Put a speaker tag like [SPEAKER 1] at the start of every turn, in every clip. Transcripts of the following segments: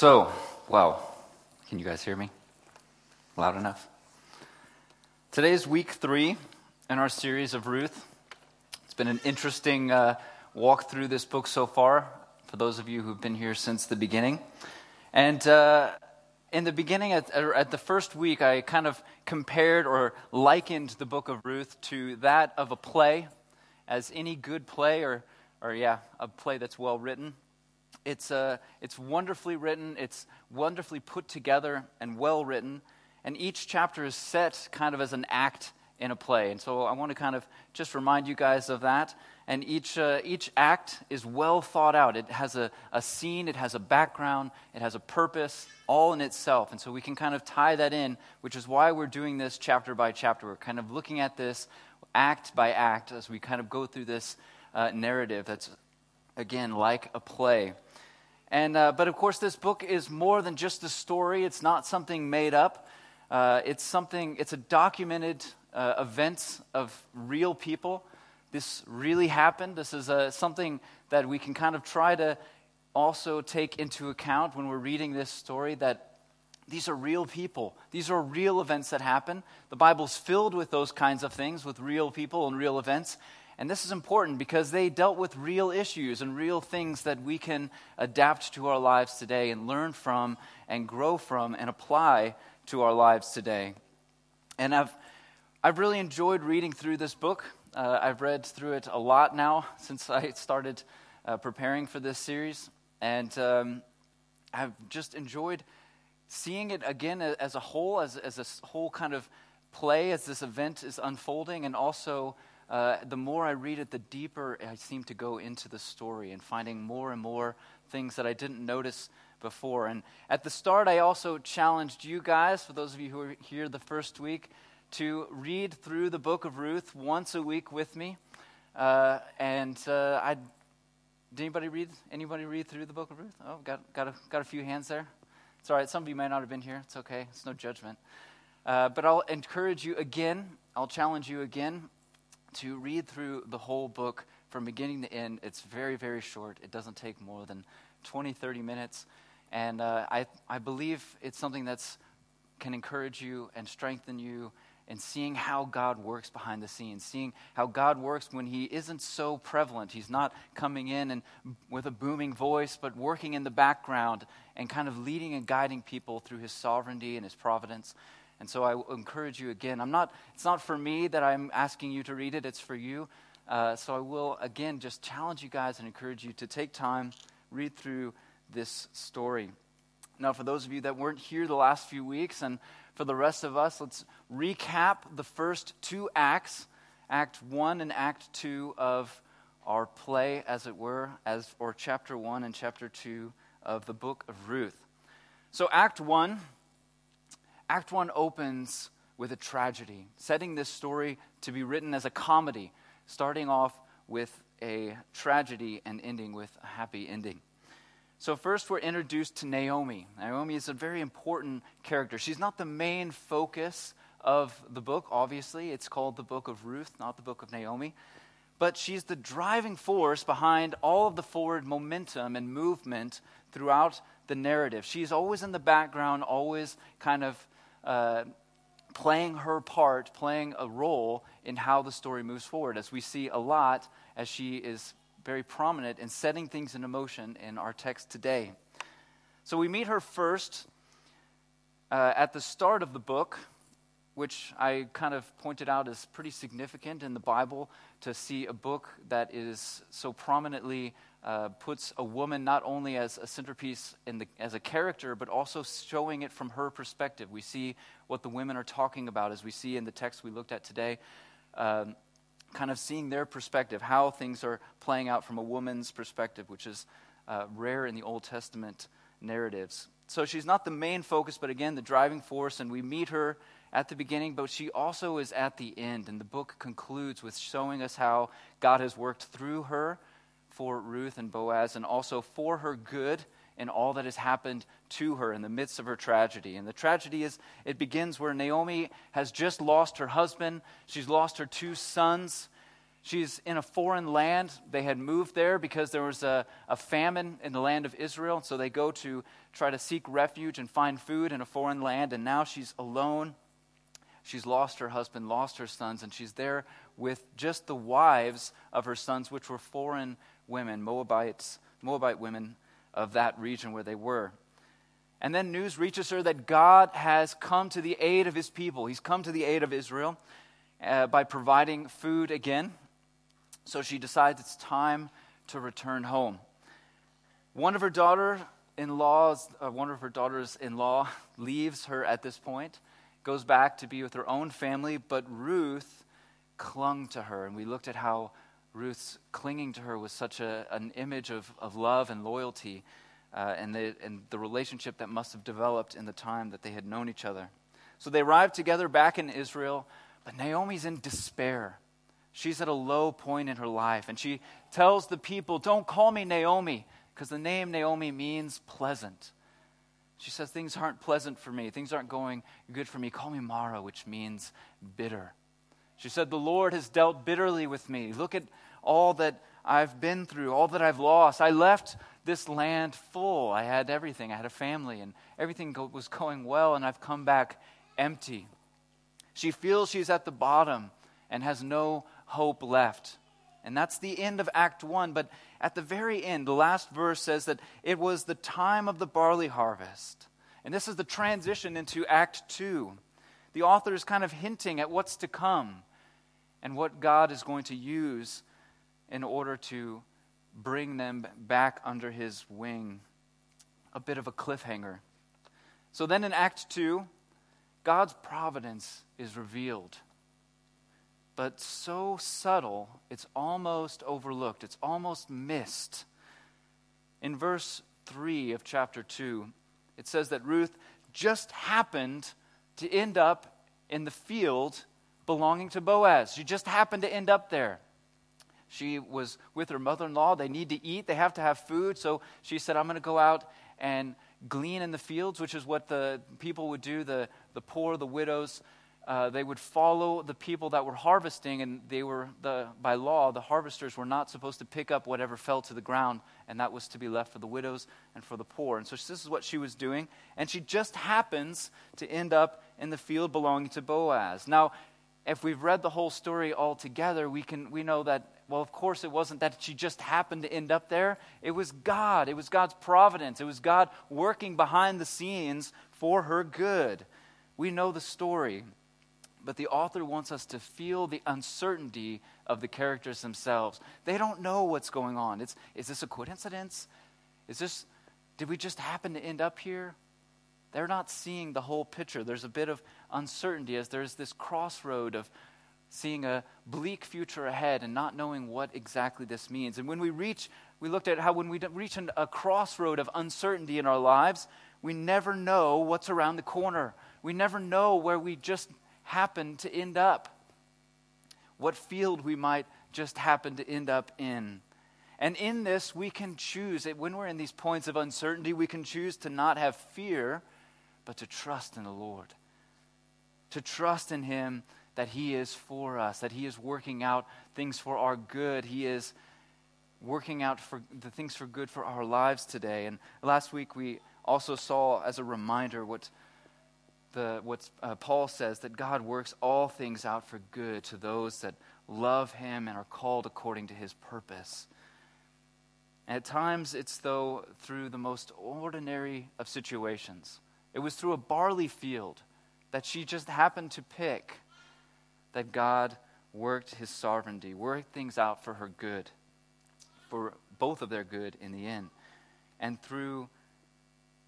[SPEAKER 1] So, wow, can you guys hear me? Loud enough? Today is week three in our series of Ruth. It's been an interesting uh, walk through this book so far, for those of you who've been here since the beginning. And uh, in the beginning, at, at the first week, I kind of compared or likened the book of Ruth to that of a play, as any good play, or, or yeah, a play that's well written. It's, uh, it's wonderfully written, it's wonderfully put together and well written, and each chapter is set kind of as an act in a play. And so I want to kind of just remind you guys of that. And each, uh, each act is well thought out. It has a, a scene, it has a background, it has a purpose, all in itself. And so we can kind of tie that in, which is why we're doing this chapter by chapter. We're kind of looking at this act by act as we kind of go through this uh, narrative that's, again, like a play. And, uh, but of course, this book is more than just a story. It's not something made up. Uh, it's something, it's a documented uh, events of real people. This really happened. This is uh, something that we can kind of try to also take into account when we're reading this story that these are real people. These are real events that happen. The Bible's filled with those kinds of things, with real people and real events. And this is important because they dealt with real issues and real things that we can adapt to our lives today and learn from and grow from and apply to our lives today. And I've, I've really enjoyed reading through this book. Uh, I've read through it a lot now since I started uh, preparing for this series. And um, I've just enjoyed seeing it again as a whole, as, as a whole kind of play as this event is unfolding, and also uh, the more I read it, the deeper I seem to go into the story and finding more and more things that I didn't notice before. And at the start, I also challenged you guys, for those of you who were here the first week, to read through the book of Ruth once a week with me. Uh, and uh, I did anybody read anybody read through the book of Ruth? Oh, got got a, got a few hands there. It's all right. Some of you may not have been here. It's okay. It's no judgment. Uh, but I'll encourage you again. I'll challenge you again to read through the whole book from beginning to end. It's very, very short. It doesn't take more than 20, 30 minutes. And uh, I, I believe it's something that can encourage you and strengthen you in seeing how God works behind the scenes, seeing how God works when He isn't so prevalent. He's not coming in and with a booming voice, but working in the background and kind of leading and guiding people through His sovereignty and His providence. And so I encourage you again. I'm not, it's not for me that I'm asking you to read it, it's for you. Uh, so I will, again, just challenge you guys and encourage you to take time, read through this story. Now, for those of you that weren't here the last few weeks, and for the rest of us, let's recap the first two acts, Act 1 and Act 2 of our play, as it were, as, or chapter 1 and chapter 2 of the book of Ruth. So, Act 1 Act 1 opens with a tragedy, setting this story to be written as a comedy, starting off with a tragedy and ending with a happy ending. So, first, we're introduced to Naomi. Naomi is a very important character. She's not the main focus of the book, obviously. It's called the book of Ruth, not the book of Naomi. But she's the driving force behind all of the forward momentum and movement throughout the narrative. She's always in the background, always kind of uh, playing her part, playing a role in how the story moves forward, as we see a lot as she is very prominent in setting things into motion in our text today. So we meet her first uh, at the start of the book, which I kind of pointed out as pretty significant in the Bible to see a book that is so prominently uh, puts a woman not only as a centerpiece the, as a character, but also showing it from her perspective. We see what the women are talking about, as we see in the text we looked at today, um, kind of seeing their perspective, how things are playing out from a woman's perspective, which is uh, rare in the Old Testament narratives. So she's not the main focus, but again, the driving force, and we meet her at the beginning, but she also is at the end. And the book concludes with showing us how God has worked through her for Ruth and Boaz and also for her good and all that has happened to her in the midst of her tragedy. And the tragedy is it begins where Naomi has just lost her husband, she's lost her two sons. She's in a foreign land. They had moved there because there was a, a famine in the land of Israel. So they go to try to seek refuge and find food in a foreign land. And now she's alone. She's lost her husband, lost her sons, and she's there with just the wives of her sons, which were foreign women, Moabites, Moabite women of that region where they were. And then news reaches her that God has come to the aid of his people. He's come to the aid of Israel uh, by providing food again. So she decides it's time to return home. One of her daughter in laws, uh, one of her daughters in law leaves her at this point, goes back to be with her own family, but Ruth clung to her. And we looked at how Ruth's clinging to her was such a, an image of, of love and loyalty uh, and, the, and the relationship that must have developed in the time that they had known each other. So they arrived together back in Israel, but Naomi's in despair. She's at a low point in her life, and she tells the people, Don't call me Naomi, because the name Naomi means pleasant. She says, Things aren't pleasant for me. Things aren't going good for me. Call me Mara, which means bitter. She said, The Lord has dealt bitterly with me. Look at all that I've been through, all that I've lost. I left this land full. I had everything. I had a family, and everything was going well, and I've come back empty. She feels she's at the bottom and has no hope left. And that's the end of Act 1. But at the very end, the last verse says that it was the time of the barley harvest. And this is the transition into Act 2. The author is kind of hinting at what's to come and what God is going to use in order to bring them back under his wing. A bit of a cliffhanger. So then in Act 2, God's providence is revealed but so subtle, it's almost overlooked, it's almost missed. In verse 3 of chapter 2, it says that Ruth just happened to end up in the field belonging to Boaz. She just happened to end up there. She was with her mother in law. They need to eat, they have to have food. So she said, I'm going to go out and glean in the fields, which is what the people would do the, the poor, the widows uh, they would follow the people that were harvesting, and they were, the, by law, the harvesters were not supposed to pick up whatever fell to the ground, and that was to be left for the widows and for the poor. And so this is what she was doing, and she just happens to end up in the field belonging to Boaz. Now, if we've read the whole story all together, we, can, we know that, well, of course, it wasn't that she just happened to end up there. It was God. It was God's providence. It was God working behind the scenes for her good. We know the story but the author wants us to feel the uncertainty of the characters themselves. They don't know what's going on. It's, is this a coincidence? Is this, did we just happen to end up here? They're not seeing the whole picture. There's a bit of uncertainty as there's this crossroad of seeing a bleak future ahead and not knowing what exactly this means. And when we reach, we looked at how when we reach a crossroad of uncertainty in our lives, we never know what's around the corner. We never know where we just happen to end up, what field we might just happen to end up in. And in this, we can choose, when we're in these points of uncertainty, we can choose to not have fear, but to trust in the Lord. To trust in Him that He is for us, that He is working out things for our good. He is working out for the things for good for our lives today. And last week, we also saw as a reminder what the, what uh, Paul says that God works all things out for good to those that love him and are called according to his purpose. At times, it's though through the most ordinary of situations. It was through a barley field that she just happened to pick that God worked his sovereignty, worked things out for her good, for both of their good in the end. And through,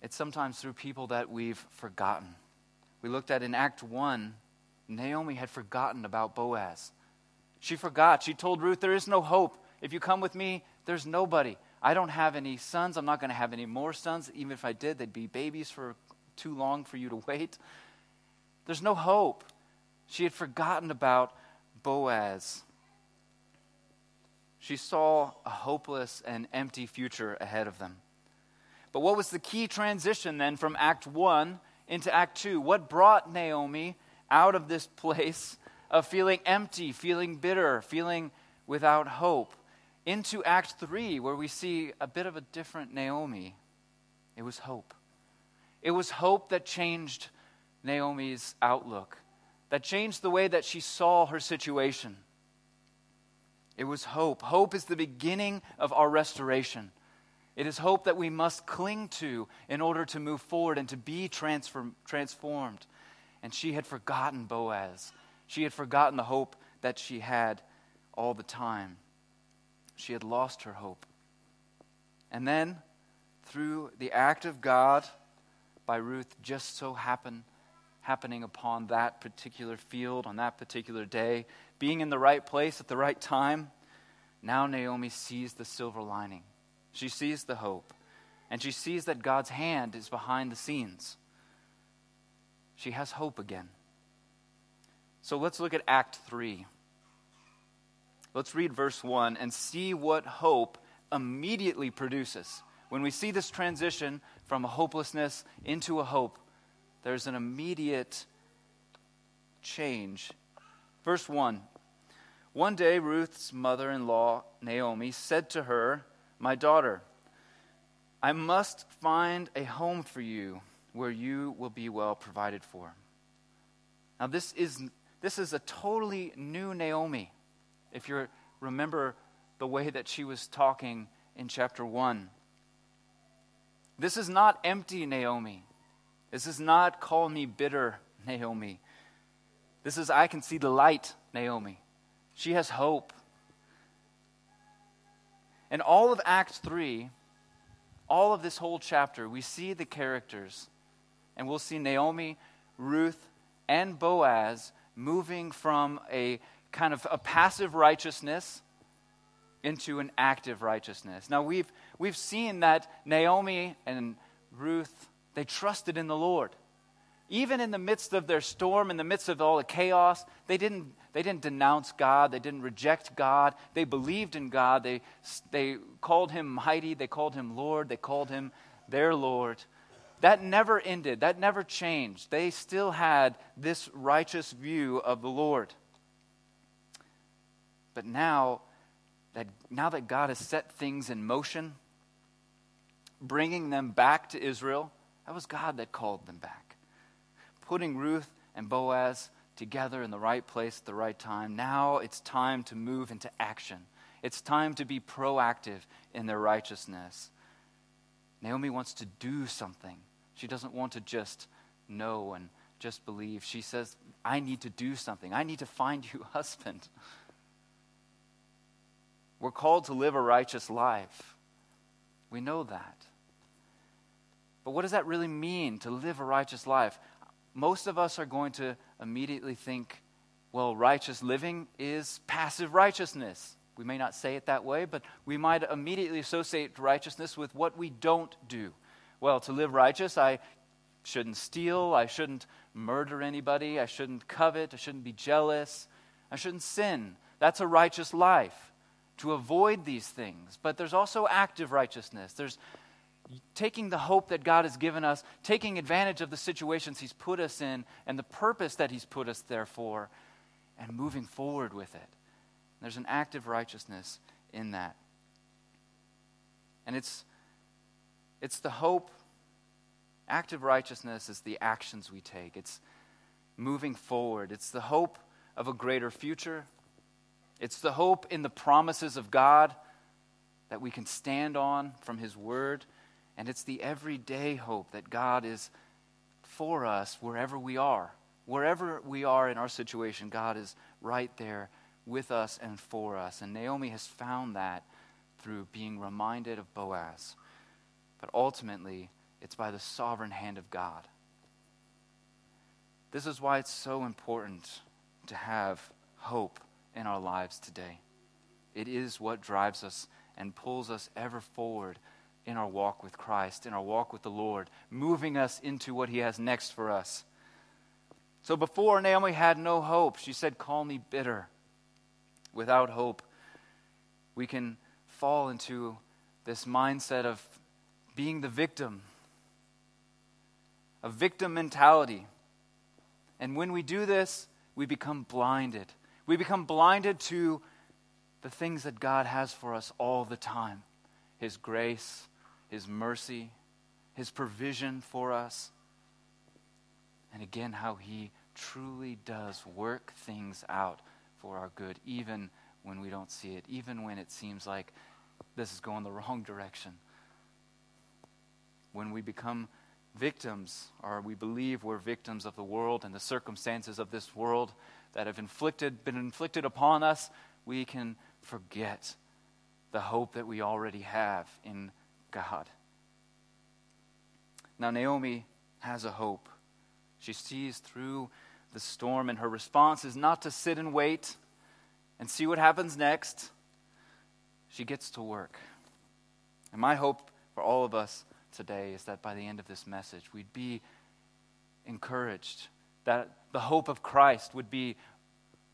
[SPEAKER 1] it's sometimes through people that we've forgotten we looked at in Act 1, Naomi had forgotten about Boaz. She forgot. She told Ruth, There is no hope. If you come with me, there's nobody. I don't have any sons. I'm not going to have any more sons. Even if I did, they'd be babies for too long for you to wait. There's no hope. She had forgotten about Boaz. She saw a hopeless and empty future ahead of them. But what was the key transition then from Act 1 into Act 2. What brought Naomi out of this place of feeling empty, feeling bitter, feeling without hope, into Act 3, where we see a bit of a different Naomi. It was hope. It was hope that changed Naomi's outlook, that changed the way that she saw her situation. It was hope. Hope is the beginning of our restoration. It is hope that we must cling to in order to move forward and to be transform, transformed. And she had forgotten Boaz. She had forgotten the hope that she had all the time. She had lost her hope. And then, through the act of God by Ruth, just so happen, happening upon that particular field on that particular day, being in the right place at the right time, now Naomi sees the silver lining. She sees the hope. And she sees that God's hand is behind the scenes. She has hope again. So let's look at Act 3. Let's read verse 1 and see what hope immediately produces. When we see this transition from a hopelessness into a hope, there's an immediate change. Verse 1 One day, Ruth's mother in law, Naomi, said to her, My daughter, I must find a home for you where you will be well provided for. Now, this is, this is a totally new Naomi if you remember the way that she was talking in chapter 1. This is not empty Naomi. This is not call me bitter Naomi. This is I can see the light Naomi. She has hope. In all of Acts 3, all of this whole chapter, we see the characters, and we'll see Naomi, Ruth, and Boaz moving from a kind of a passive righteousness into an active righteousness. Now, we've, we've seen that Naomi and Ruth, they trusted in the Lord. Even in the midst of their storm, in the midst of all the chaos, they didn't, they didn't denounce God. They didn't reject God. They believed in God. They, they called him mighty. They called him Lord. They called him their Lord. That never ended. That never changed. They still had this righteous view of the Lord. But now that, now that God has set things in motion, bringing them back to Israel, that was God that called them back. Putting Ruth and Boaz together in the right place at the right time. Now it's time to move into action. It's time to be proactive in their righteousness. Naomi wants to do something. She doesn't want to just know and just believe. She says, I need to do something. I need to find you a husband. We're called to live a righteous life. We know that. But what does that really mean to live a righteous life? Most of us are going to immediately think, well, righteous living is passive righteousness. We may not say it that way, but we might immediately associate righteousness with what we don't do. Well, to live righteous, I shouldn't steal, I shouldn't murder anybody, I shouldn't covet, I shouldn't be jealous, I shouldn't sin. That's a righteous life to avoid these things. But there's also active righteousness. There's taking the hope that God has given us, taking advantage of the situations He's put us in and the purpose that He's put us there for, and moving forward with it. There's an active righteousness in that. And it's, it's the hope. Active righteousness is the actions we take, it's moving forward. It's the hope of a greater future, it's the hope in the promises of God that we can stand on from His Word. And it's the everyday hope that God is for us wherever we are. Wherever we are in our situation, God is right there with us and for us. And Naomi has found that through being reminded of Boaz. But ultimately, it's by the sovereign hand of God. This is why it's so important to have hope in our lives today. It is what drives us and pulls us ever forward in our walk with Christ, in our walk with the Lord, moving us into what He has next for us. So before Naomi had no hope, she said, Call me bitter. Without hope, we can fall into this mindset of being the victim, a victim mentality. And when we do this, we become blinded we become blinded to the things that God has for us all the time His grace, His mercy, His provision for us. And again, how He truly does work things out for our good, even when we don't see it, even when it seems like this is going the wrong direction. When we become victims, or we believe we're victims of the world and the circumstances of this world that have inflicted, been inflicted upon us, we can forget the hope that we already have in God. Now, Naomi has a hope. She sees through the storm, and her response is not to sit and wait and see what happens next. She gets to work. And my hope for all of us today is that by the end of this message, we'd be encouraged, that the hope of Christ would be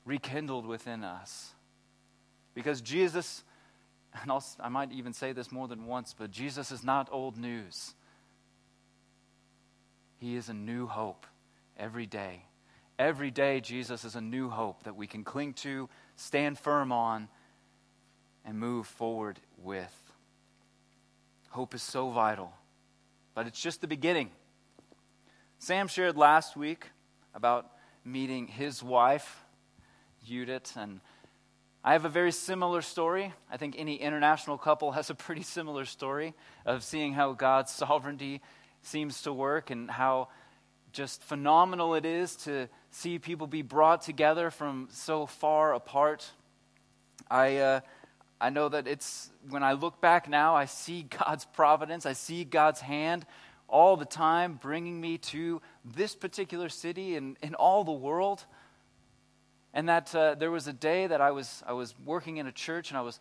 [SPEAKER 1] rekindled within us. Because Jesus, and I'll, I might even say this more than once, but Jesus is not old news. He is a new hope every day. Every day, Jesus is a new hope that we can cling to, stand firm on, and move forward with. Hope is so vital, but it's just the beginning. Sam shared last week about meeting his wife, Judith, and I have a very similar story. I think any international couple has a pretty similar story of seeing how God's sovereignty seems to work and how just phenomenal it is to see people be brought together from so far apart. I, uh, I know that it's, when I look back now, I see God's providence, I see God's hand all the time bringing me to this particular city and in all the world. And that uh, there was a day that I was, I was working in a church and I was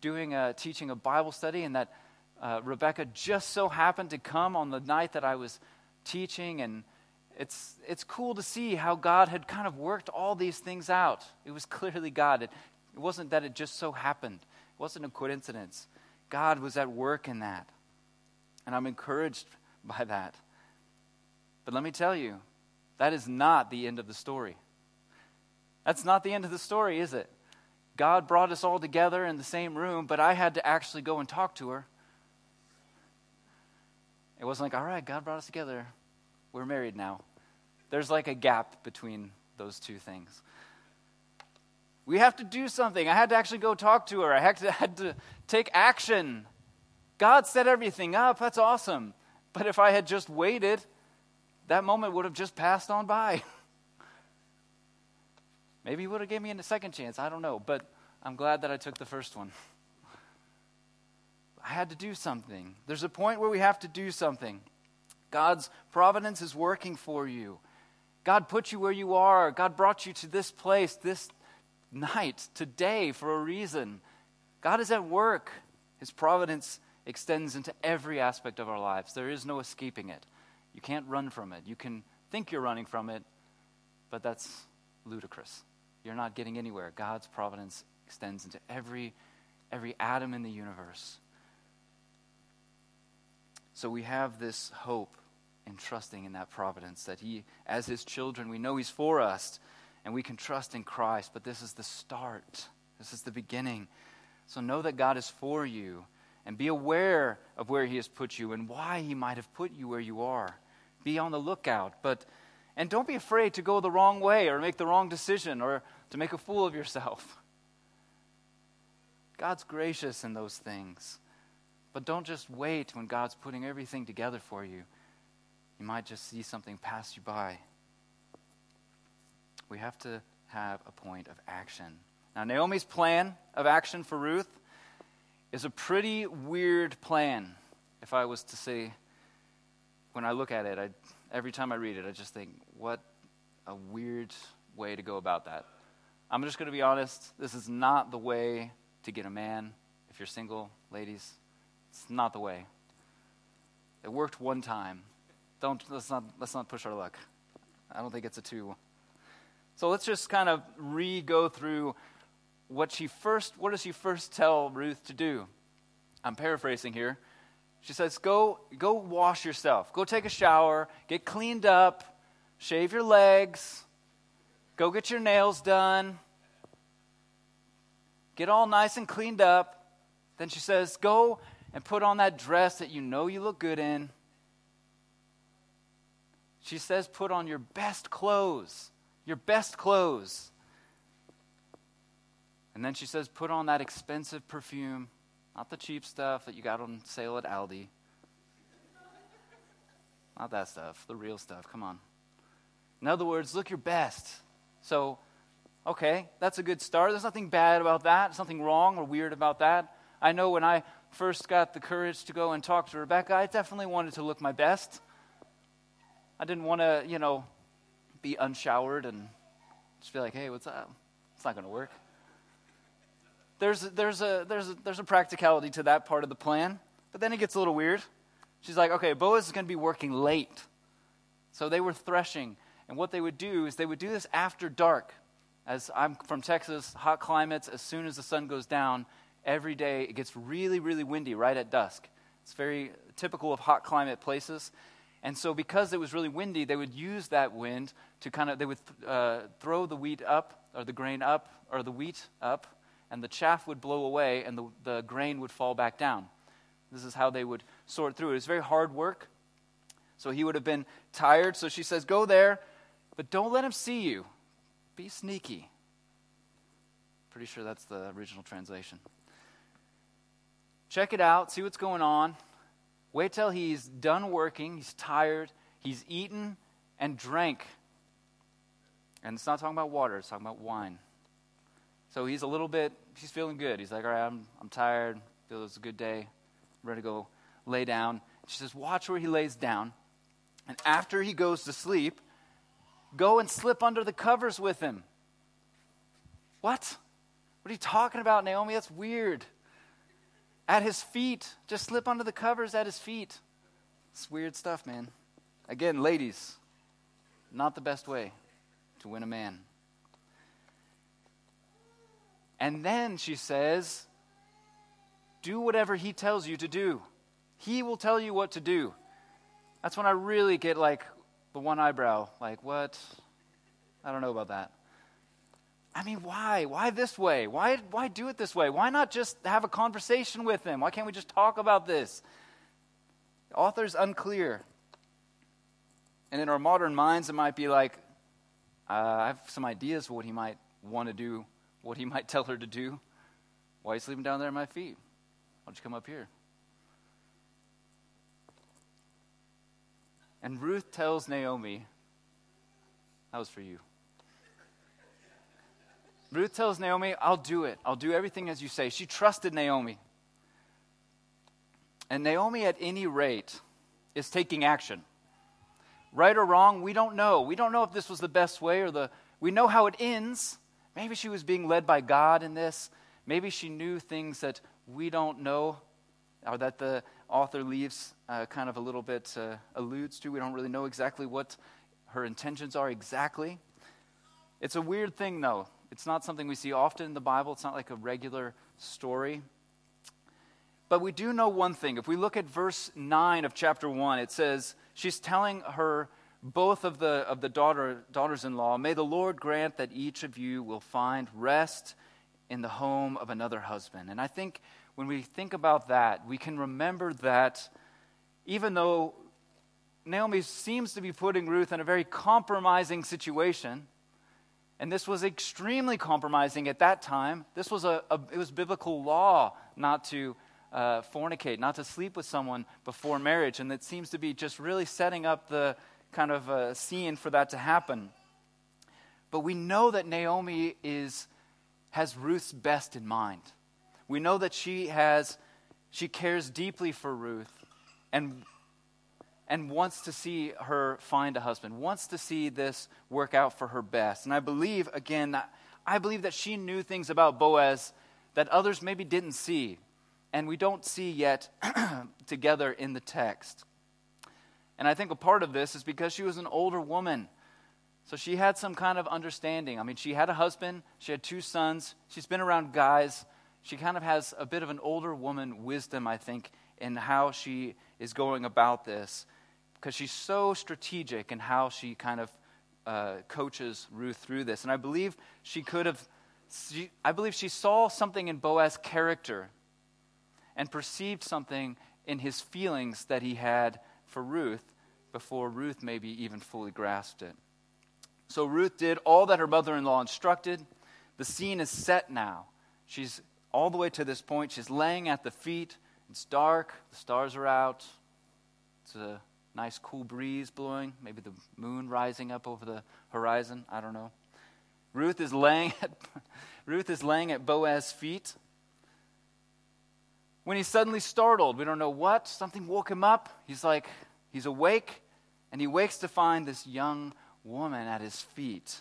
[SPEAKER 1] doing a, teaching a Bible study, and that uh, Rebecca just so happened to come on the night that I was teaching. And it's, it's cool to see how God had kind of worked all these things out. It was clearly God. It, it wasn't that it just so happened, it wasn't a coincidence. God was at work in that. And I'm encouraged by that. But let me tell you, that is not the end of the story. That's not the end of the story, is it? God brought us all together in the same room, but I had to actually go and talk to her. It wasn't like, all right, God brought us together. We're married now. There's like a gap between those two things. We have to do something. I had to actually go talk to her. I had to, had to take action. God set everything up. That's awesome. But if I had just waited, that moment would have just passed on by. Maybe he would have given me a second chance. I don't know. But I'm glad that I took the first one. I had to do something. There's a point where we have to do something. God's providence is working for you. God put you where you are. God brought you to this place, this night, today, for a reason. God is at work. His providence extends into every aspect of our lives. There is no escaping it. You can't run from it. You can think you're running from it, but that's ludicrous. You're not getting anywhere. God's providence extends into every every atom in the universe. So we have this hope in trusting in that providence that He, as His children, we know He's for us and we can trust in Christ. But this is the start, this is the beginning. So know that God is for you and be aware of where He has put you and why He might have put you where you are. Be on the lookout. But and don't be afraid to go the wrong way or make the wrong decision or to make a fool of yourself. God's gracious in those things. But don't just wait when God's putting everything together for you. You might just see something pass you by. We have to have a point of action. Now, Naomi's plan of action for Ruth is a pretty weird plan, if I was to say, when I look at it, I, every time I read it, I just think, what a weird way to go about that. I'm just going to be honest, this is not the way to get a man if you're single, ladies. It's not the way. It worked one time. Don't let's not let's not push our luck. I don't think it's a two. So let's just kind of re-go through what she first what does she first tell Ruth to do? I'm paraphrasing here. She says, Go go wash yourself. Go take a shower, get cleaned up, shave your legs, go get your nails done. get all nice and cleaned up. Then she says, Go and put on that dress that you know you look good in. She says, Put on your best clothes, your best clothes. And then she says, Put on that expensive perfume, not the cheap stuff that you got on sale at Aldi. Not that stuff, the real stuff. Come on. In other words, look your best. So, okay, that's a good start. There's nothing bad about that, nothing wrong or weird about that. I know when I first got the courage to go and talk to Rebecca, I definitely wanted to look my best. I didn't want to, you know, be unshowered and just be like, hey, what's up? It's not going to work. There's, there's, a, there's, a, there's a practicality to that part of the plan, but then it gets a little weird. She's like, okay, Boaz is going to be working late. So they were threshing. And what they would do is they would do this after dark. As I'm from Texas, hot climates, as soon as the sun goes down, every day it gets really, really windy right at dusk. It's very typical of hot climate places. And so, because it was really windy, they would use that wind to kind of, they would uh, throw the wheat up, or the grain up, or the wheat up, and the chaff would blow away, and the, the grain would fall back down. This is how they would sort through it. It was very hard work. So he would have been tired. So she says, Go there, but don't let him see you. Be sneaky. Pretty sure that's the original translation. Check it out, see what's going on. Wait till he's done working, he's tired, he's eaten and drank. And it's not talking about water, it's talking about wine. So he's a little bit, he's feeling good. He's like, all right, I'm, I'm tired, feel it's a good day, I'm ready to go lay down. She says, watch where he lays down. And after he goes to sleep, go and slip under the covers with him. What? What are you talking about, Naomi? That's weird at his feet. Just slip under the covers at his feet. It's weird stuff, man. Again, ladies, not the best way to win a man. And then she says, Do whatever he tells you to do. He will tell you what to do. That's when I really get like the one eyebrow. Like, what? I don't know about that. I mean, why? Why this way? Why, why do it this way? Why not just have a conversation with him? Why can't we just talk about this? The author's unclear. And in our modern minds, it might be like, uh, I have some ideas for what he might want to do, what he might tell her to do. Why are you sleeping down there at my feet? Why don't you come up here? And Ruth tells Naomi, that was for you. Ruth tells Naomi, I'll do it. I'll do everything as you say. She trusted Naomi. And Naomi, at any rate, is taking action. Right or wrong, we don't know. We don't know if this was the best way or the. We know how it ends. Maybe she was being led by God in this. Maybe she knew things that we don't know or that the author leaves uh, kind of a little bit uh, alludes to. We don't really know exactly what her intentions are exactly. It's a weird thing, though, it's not something we see often in the Bible, it's not like a regular story. But we do know one thing. If we look at verse 9 of chapter 1, it says, She's telling her, both of the, of the daughter, daughters in law, May the Lord grant that each of you will find rest in the home of another husband. And I think when we think about that, we can remember that even though Naomi seems to be putting Ruth in a very compromising situation, and this was extremely compromising at that time. This was a, a it was biblical law not to uh, fornicate, not to sleep with someone before marriage, and it seems to be just really setting up the kind of uh, scene for that to happen. But we know that Naomi is has Ruth's best in mind. We know that she has she cares deeply for Ruth and and wants to see her find a husband, wants to see this work out for her best. And I believe, again, that I believe that she knew things about Boaz that others maybe didn't see, and we don't see yet together in the text. And I think a part of this is because she was an older woman. So she had some kind of understanding. I mean, she had a husband, she had two sons, she's been around guys. She kind of has a bit of an older woman wisdom, I think, in how she is going about this because she's so strategic in how she kind of uh, coaches Ruth through this. And I believe she could have she, I believe she saw something in Boaz's character and perceived something in his feelings that he had for Ruth before Ruth maybe even fully grasped it. So Ruth did all that her mother in law instructed. The scene is set now. She's all the way to this point. She's laying at the feet. It's dark, the stars are out. It's a nice cool breeze blowing, maybe the moon rising up over the horizon. I don't know. Ruth is laying at, Ruth is laying at Boaz's feet. When he's suddenly startled, we don't know what, something woke him up. He's like, he's awake, and he wakes to find this young woman at his feet.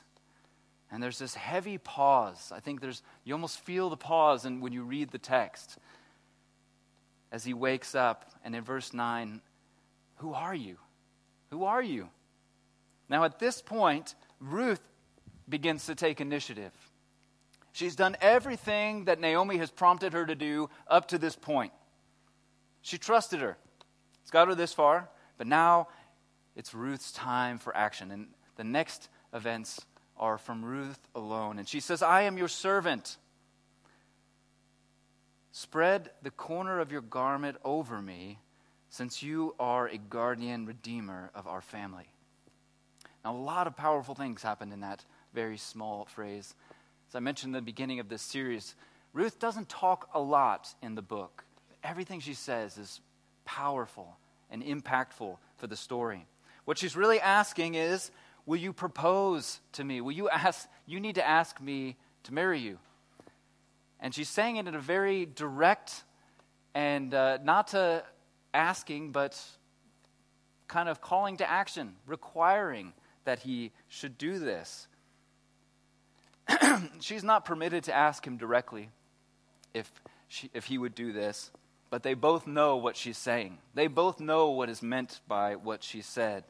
[SPEAKER 1] And there's this heavy pause. I think there's, you almost feel the pause and when you read the text as he wakes up. And in verse 9, who are you? Who are you? Now, at this point, Ruth begins to take initiative. She's done everything that Naomi has prompted her to do up to this point. She trusted her. It's got her this far, but now it's Ruth's time for action. And the next events are from Ruth alone. And she says, I am your servant. Spread the corner of your garment over me, since you are a guardian redeemer of our family. Now, a lot of powerful things happened in that very small phrase. As I mentioned in the beginning of this series, Ruth doesn't talk a lot in the book. Everything she says is powerful and impactful for the story. What she's really asking is, Will you propose to me? Will you ask, you need to ask me to marry you? And she's saying it in a very direct and uh, not to asking, but kind of calling to action, requiring that he should do this. she's not permitted to ask him directly if, she, if he would do this, but they both know what she's saying. They both know what is meant by what she said.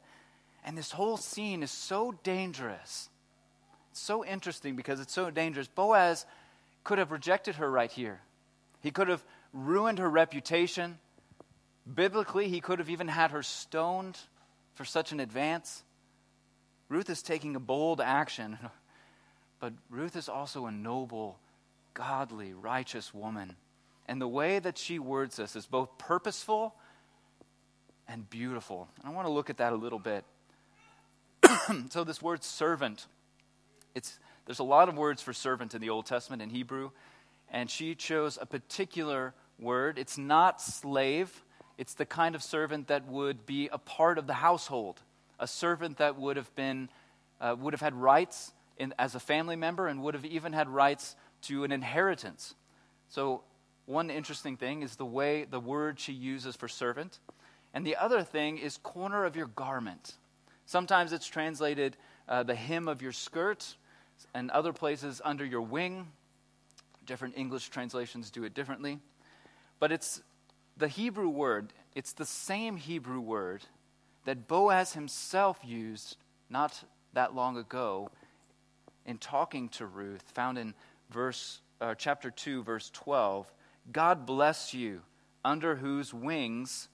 [SPEAKER 1] And this whole scene is so dangerous. It's so interesting because it's so dangerous. Boaz could have rejected her right here. He could have ruined her reputation. Biblically, he could have even had her stoned for such an advance. Ruth is taking a bold action, but Ruth is also a noble, godly, righteous woman. And the way that she words this is both purposeful and beautiful. And I want to look at that a little bit. so this word servant, it's, there's a lot of words for servant in the Old Testament in Hebrew, and she chose a particular word. It's not slave, it's the kind of servant that would be a part of the household, a servant that would have been, uh, would have had rights in, as a family member and would have even had rights to an inheritance. So one interesting thing is the way the word she uses for servant. And the other thing is corner of your garment. Sometimes it's translated uh, the hem of your skirt, and other places under your wing. Different English translations do it differently. But it's the Hebrew word, it's the same Hebrew word that Boaz himself used not that long ago in talking to Ruth, found in verse, uh, chapter 2, verse 12. God bless you, under whose wings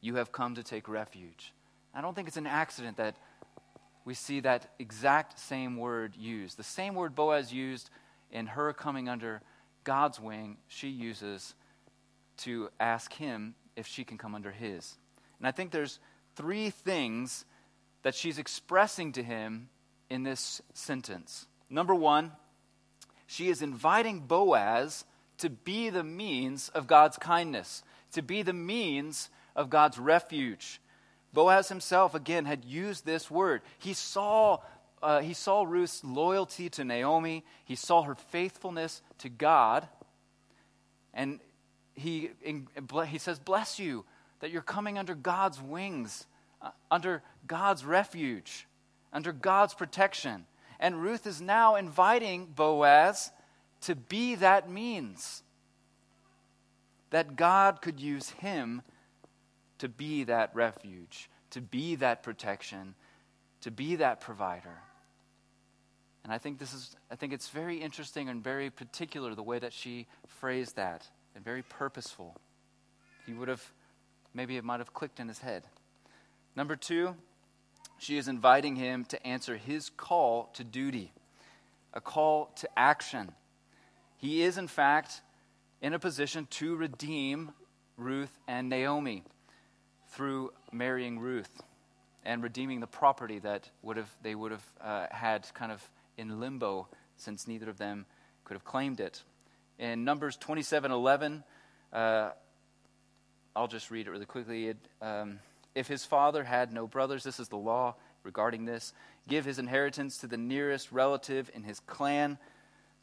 [SPEAKER 1] you have come to take refuge. I don't think it's an accident that we see that exact same word used. The same word Boaz used in her coming under God's wing, she uses to ask him if she can come under his. And I think there's three things that she's expressing to him in this sentence. Number one, she is inviting Boaz to be the means of God's kindness, to be the means of God's refuge. Boaz himself, again, had used this word. He saw, uh, he saw Ruth's loyalty to Naomi, he saw her faithfulness to God, and he, he says, Bless you that you're coming under God's wings, uh, under God's refuge, under God's protection. And Ruth is now inviting Boaz to be that means, that God could use him to be that refuge, to be that protection, to be that provider. And I think this is I think it's very interesting and very particular the way that she phrased that and very purposeful. He would have maybe it might have clicked in his head. Number 2, she is inviting him to answer his call to duty, a call to action. he is, in fact, in a position to redeem Ruth and Naomi through marrying Ruth and redeeming the property that would have, they would have uh, had kind of in limbo since neither of them could have claimed it. In Numbers 27 11, uh, I'll just read it really quickly. It, um, if his father had no brothers, this is the law regarding this, give his inheritance to the nearest relative in his clan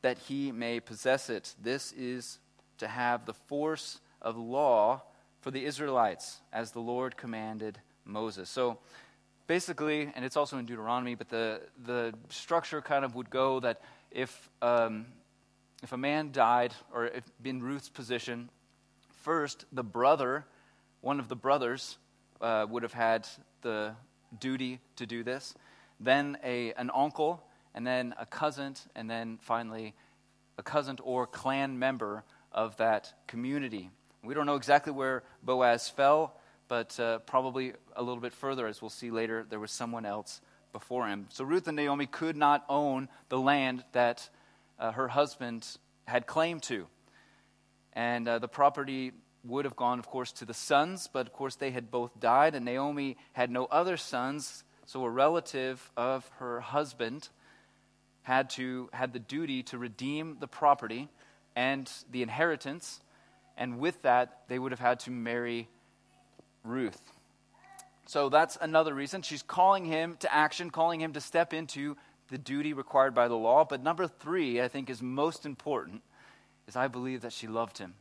[SPEAKER 1] that he may possess it. This is to have the force of law for the Israelites, as the Lord commanded Moses. So basically, and it's also in Deuteronomy, but the, the structure kind of would go that if, um, if a man died, or if in Ruth's position, first the brother, one of the brothers, uh, would have had the duty to do this, then a, an uncle, and then a cousin, and then finally a cousin or clan member of that community. We don't know exactly where Boaz fell, but uh, probably a little bit further, as we'll see later, there was someone else before him. So Ruth and Naomi could not own the land that uh, her husband had claim to. And uh, the property would have gone, of course, to the sons, but of course they had both died, and Naomi had no other sons, so a relative of her husband had to had the duty to redeem the property and the inheritance, and with that they would have had to marry Ruth. So that's another reason. She's calling him to action, calling him to step into the duty required by the law. But number three, I think, is most important, is I believe that she loved him.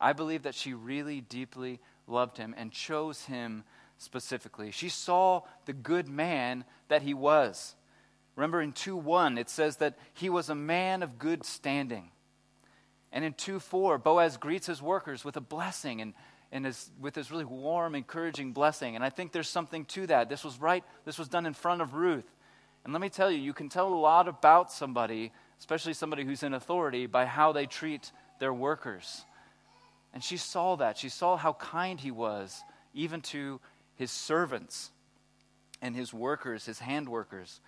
[SPEAKER 1] I believe that she really deeply loved him and chose him specifically. She saw the good man that he was. Remember in 2 1, it says that he was a man of good standing. And in 2 4, Boaz greets his workers with a blessing and, and his, with this really warm, encouraging blessing. And I think there's something to that. This was right, this was done in front of Ruth. And let me tell you, you can tell a lot about somebody, especially somebody who's in authority, by how they treat their workers. And she saw that. She saw how kind he was, even to his servants and his workers, his hand workers.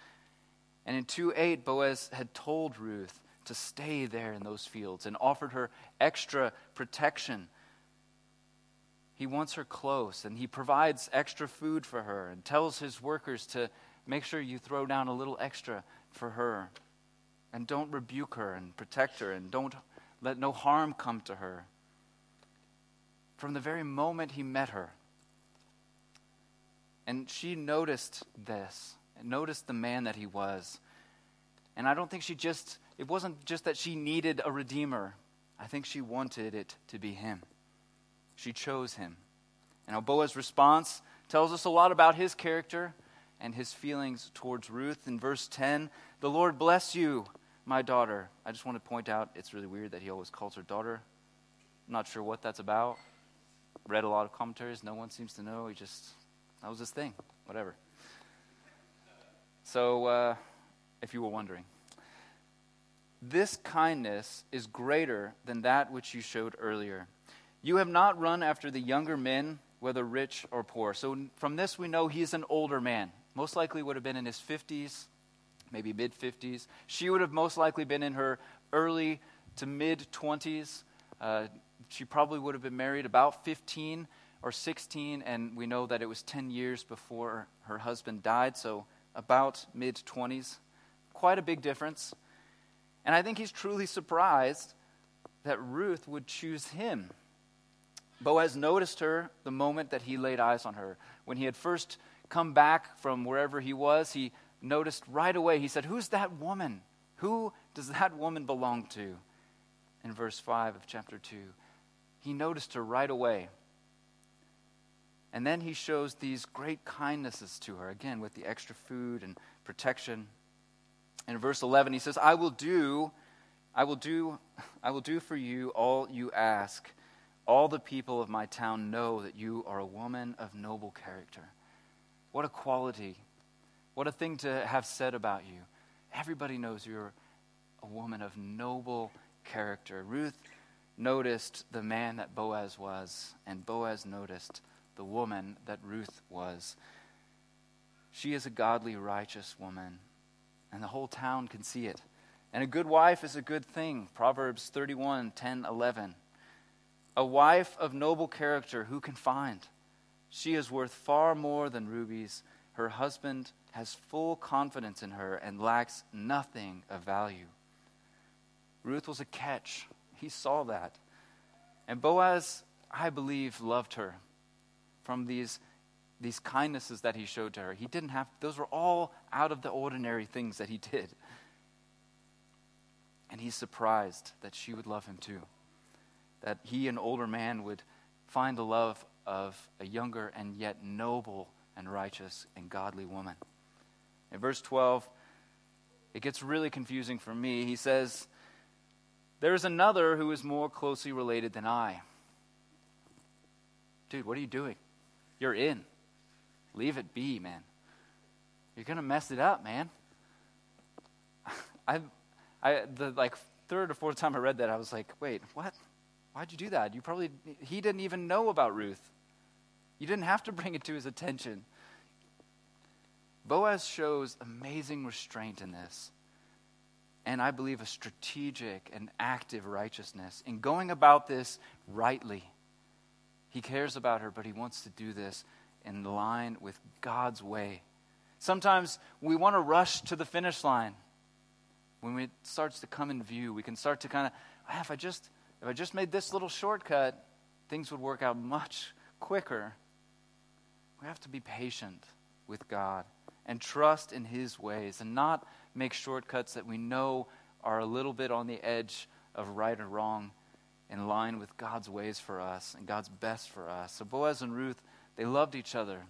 [SPEAKER 1] And in 2 8, Boaz had told Ruth to stay there in those fields and offered her extra protection. He wants her close and he provides extra food for her and tells his workers to make sure you throw down a little extra for her. And don't rebuke her and protect her and don't let no harm come to her from the very moment he met her. And she noticed this, noticed the man that he was. And I don't think she just, it wasn't just that she needed a redeemer. I think she wanted it to be him. She chose him. And Boaz's response tells us a lot about his character and his feelings towards Ruth. In verse 10, the Lord bless you, my daughter. I just want to point out it's really weird that he always calls her daughter. I'm not sure what that's about read a lot of commentaries. No one seems to know. He just, that was his thing. Whatever. So, uh, if you were wondering, this kindness is greater than that which you showed earlier. You have not run after the younger men, whether rich or poor. So, from this, we know he's an older man. Most likely would have been in his 50s, maybe mid 50s. She would have most likely been in her early to mid 20s. Uh, she probably would have been married about 15 or 16, and we know that it was 10 years before her husband died, so about mid 20s. Quite a big difference. And I think he's truly surprised that Ruth would choose him. Boaz noticed her the moment that he laid eyes on her. When he had first come back from wherever he was, he noticed right away, he said, Who's that woman? Who does that woman belong to? In verse 5 of chapter 2. He noticed her right away. And then he shows these great kindnesses to her, again, with the extra food and protection. In verse 11, he says, I will do, I will do, I will do for you all you ask. All the people of my town know that you are a woman of noble character. What a quality. What a thing to have said about you. Everybody knows you're a woman of noble character. Ruth noticed the man that Boaz was, and Boaz noticed the woman that Ruth was. She is a godly, righteous woman, and the whole town can see it. And a good wife is a good thing. Proverbs 31 10, 11. A wife of noble character, who can find? She is worth far more than rubies. Her husband has full confidence in her and lacks nothing of value. Ruth was a catch. He saw that. And Boaz, I believe, loved her from these, these kindnesses that he showed to her. He didn't have, those were all out of the ordinary things that he did. And he's surprised that she would love him too. That he, an older man, would find the love of a younger and yet noble and righteous and godly woman. In verse 12, it gets really confusing for me. He says, There is another who is more closely related than I. Dude, what are you doing? You're in. Leave it be, man. You're going to mess it up, man. I, I, the like third or fourth time I read that, I was like, wait, what? Why'd you do that? You probably, he didn't even know about Ruth. You didn't have to bring it to his attention. Boaz shows amazing restraint in this. And I believe a strategic and active righteousness in going about this rightly. He cares about her, but he wants to do this in line with God's way. Sometimes we want to rush to the finish line. When it starts to come in view, we can start to kind of, ah, if I just if I just made this little shortcut, things would work out much quicker. We have to be patient with God and trust in His ways and not make shortcuts that we know are a little bit on the edge of right or wrong in line with God's ways for us and God's best for us. So Boaz and Ruth, they loved each other.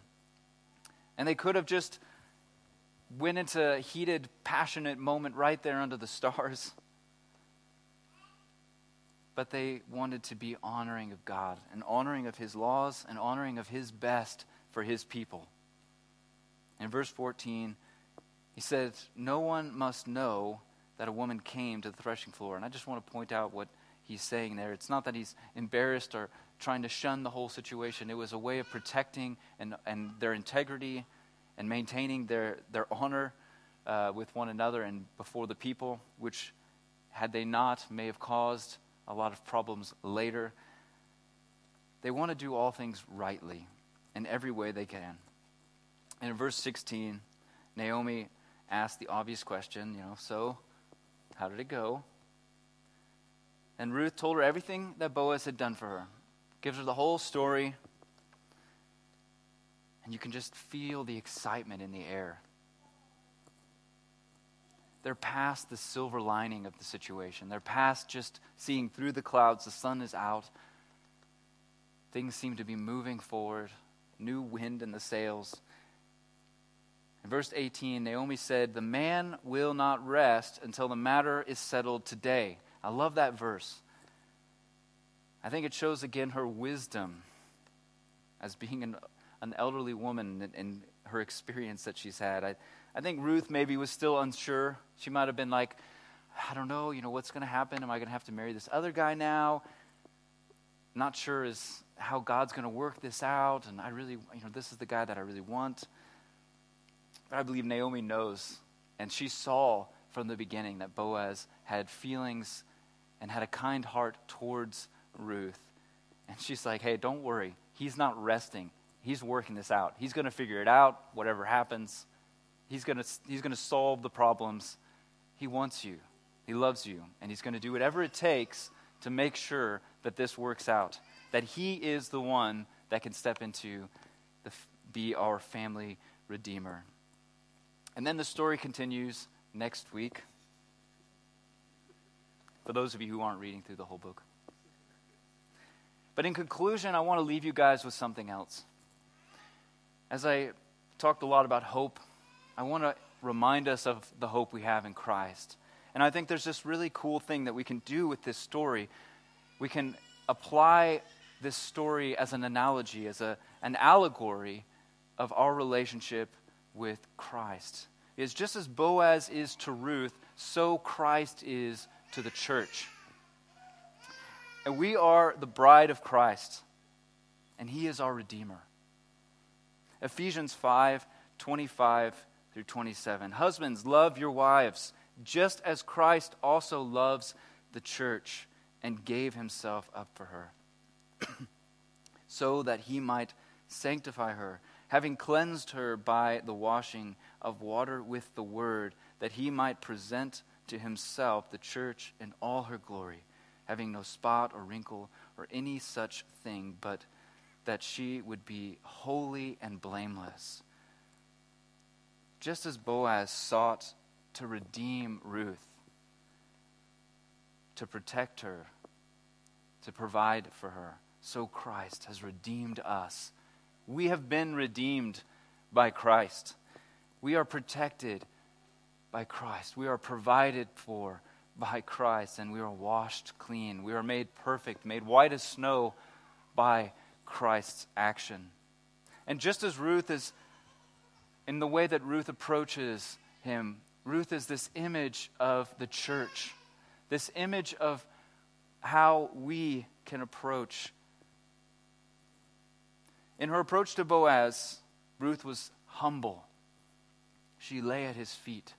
[SPEAKER 1] And they could have just went into a heated, passionate moment right there under the stars but they wanted to be honoring of God and honoring of His laws and honoring of His best for His people. In verse 14, he said, No one must know that a woman came to the threshing floor. And I just want to point out what he's saying there. It's not that he's embarrassed or trying to shun the whole situation, it was a way of protecting and, and their integrity and maintaining their, their honor uh, with one another and before the people, which, had they not, may have caused a lot of problems later. They want to do all things rightly in every way they can. And in verse 16, Naomi asked the obvious question, you know, so how did it go? And Ruth told her everything that Boaz had done for her, gives her the whole story. And you can just feel the excitement in the air. They're past the silver lining of the situation. They're past just seeing through the clouds, the sun is out. Things seem to be moving forward, new wind in the sails. In verse 18, Naomi said, The man will not rest until the matter is settled today. I love that verse. I think it shows again her wisdom as being an, an elderly woman and, and her experience that she's had. I, I think Ruth maybe was still unsure. She might have been like, I don't know, you know, what's going to happen? Am I going to have to marry this other guy now? Not sure is how God's going to work this out, and I really, you know, this is the guy that I really want. I believe Naomi knows, and she saw from the beginning that Boaz had feelings and had a kind heart towards Ruth. And she's like, hey, don't worry. He's not resting. He's working this out. He's going to figure it out, whatever happens. He's going to he's going to solve the problems. He wants you. He loves you. And he's going to do whatever it takes to make sure that this works out. That he is the one that can step into the, be our family redeemer. And then the story continues next week. For those of you who aren't reading through the whole book. But in conclusion, I want to leave you guys with something else. As I talked a lot about hope I want to remind us of the hope we have in Christ. And I think there's this really cool thing that we can do with this story. We can apply this story as an analogy, as a, an allegory of our relationship with Christ. Is just as Boaz is to Ruth, so Christ is to the church. And we are the bride of Christ, and he is our Redeemer. Ephesians 5 25 through 27. Husbands, love your wives just as Christ also loves the church and gave himself up for her, so that he might sanctify her, having cleansed her by the washing of water with the word, that he might present to himself the church in all her glory, having no spot or wrinkle or any such thing, but that she would be holy and blameless. Just as Boaz sought to redeem Ruth, to protect her, to provide for her, so Christ has redeemed us. We have been redeemed by Christ. We are protected by Christ. We are provided for by Christ, and we are washed clean. We are made perfect, made white as snow by Christ's action. And just as Ruth is, in the way that Ruth approaches him, Ruth is this image of the church, this image of how we can approach. In her approach to Boaz, Ruth was humble. She lay at his feet.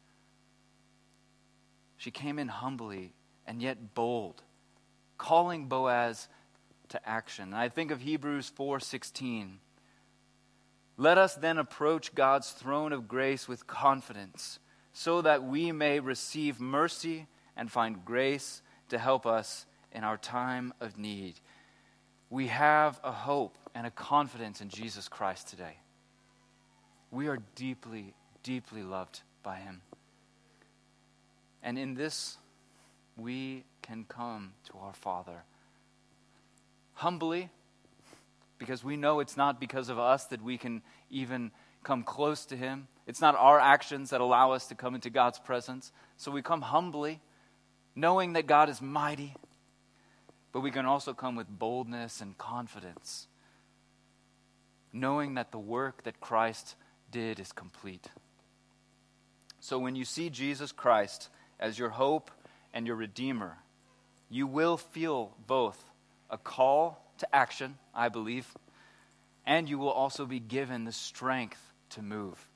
[SPEAKER 1] She came in humbly and yet bold, calling Boaz to action. And I think of Hebrews 4:16. Let us then approach God's throne of grace with confidence, so that we may receive mercy and find grace to help us in our time of need. We have a hope and a confidence in Jesus Christ today. We are deeply, deeply loved by Him. And in this, we can come to our Father humbly because we know it's not because of us that we can even come close to Him. It's not our actions that allow us to come into God's presence. So we come humbly, knowing that God is mighty, but we can also come with boldness and confidence, knowing that the work that Christ did is complete. So when you see Jesus Christ, as your hope and your Redeemer, you will feel both a call to action, I believe, and you will also be given the strength to move.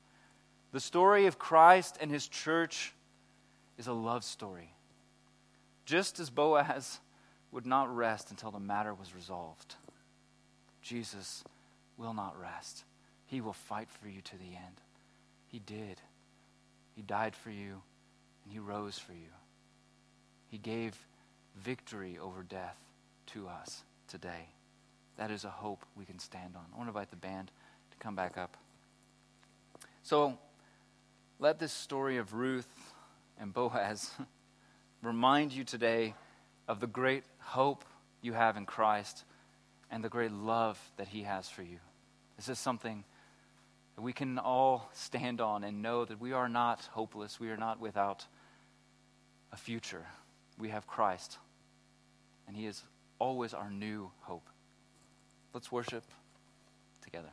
[SPEAKER 1] The story of Christ and his church is a love story. Just as Boaz would not rest until the matter was resolved, Jesus will not rest. He will fight for you to the end. He did. He died for you and he rose for you. He gave victory over death to us today. That is a hope we can stand on. I want to invite the band to come back up. So, let this story of Ruth and Boaz remind you today of the great hope you have in Christ and the great love that He has for you. This is something that we can all stand on and know that we are not hopeless, we are not without a future. We have Christ, and He is always our new hope. Let's worship together.